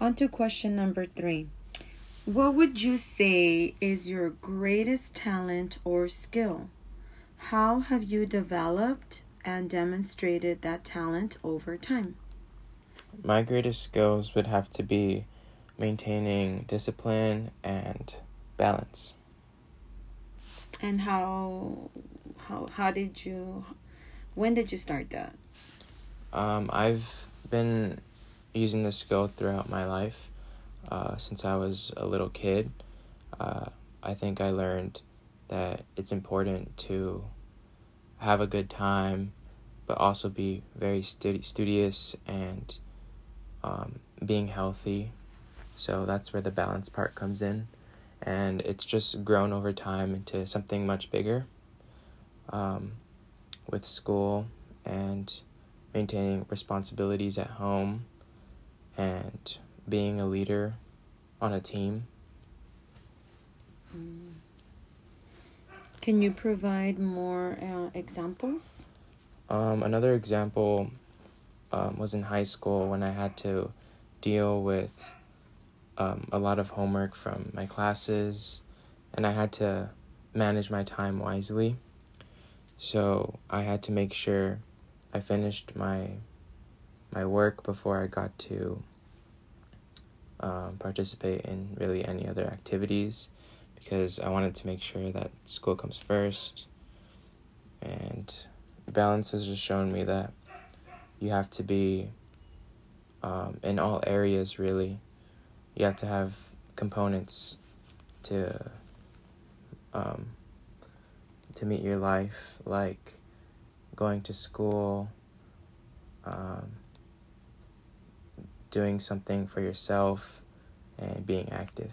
On to question number three. What would you say is your greatest talent or skill? How have you developed and demonstrated that talent over time? My greatest skills would have to be maintaining discipline and balance. And how how how did you when did you start that? Um, I've been using this skill throughout my life uh, since I was a little kid. Uh, I think I learned that it's important to have a good time, but also be very studi- studious and um, being healthy. So that's where the balance part comes in. And it's just grown over time into something much bigger um, with school and maintaining responsibilities at home and being a leader on a team. Can you provide more uh, examples? Um, another example um, was in high school when I had to deal with um, a lot of homework from my classes, and I had to manage my time wisely. So I had to make sure I finished my my work before I got to um, participate in really any other activities because I wanted to make sure that school comes first. And balance has just shown me that you have to be um, in all areas, really. You have to have components to um, to meet your life, like going to school, um, doing something for yourself, and being active.